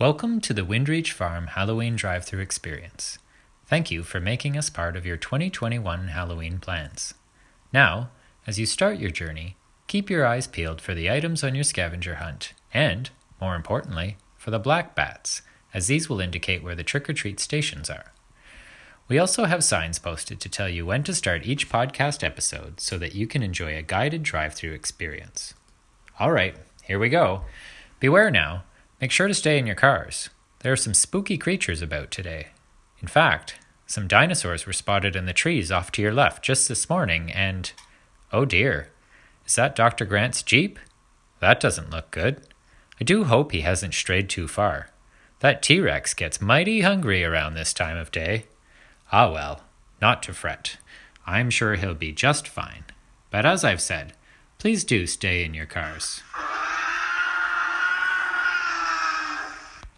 Welcome to the Windreach Farm Halloween drive through experience. Thank you for making us part of your 2021 Halloween plans. Now, as you start your journey, keep your eyes peeled for the items on your scavenger hunt and, more importantly, for the black bats, as these will indicate where the trick or treat stations are. We also have signs posted to tell you when to start each podcast episode so that you can enjoy a guided drive through experience. All right, here we go. Beware now. Make sure to stay in your cars. There are some spooky creatures about today. In fact, some dinosaurs were spotted in the trees off to your left just this morning, and oh dear, is that Dr. Grant's Jeep? That doesn't look good. I do hope he hasn't strayed too far. That T Rex gets mighty hungry around this time of day. Ah, well, not to fret. I'm sure he'll be just fine. But as I've said, please do stay in your cars.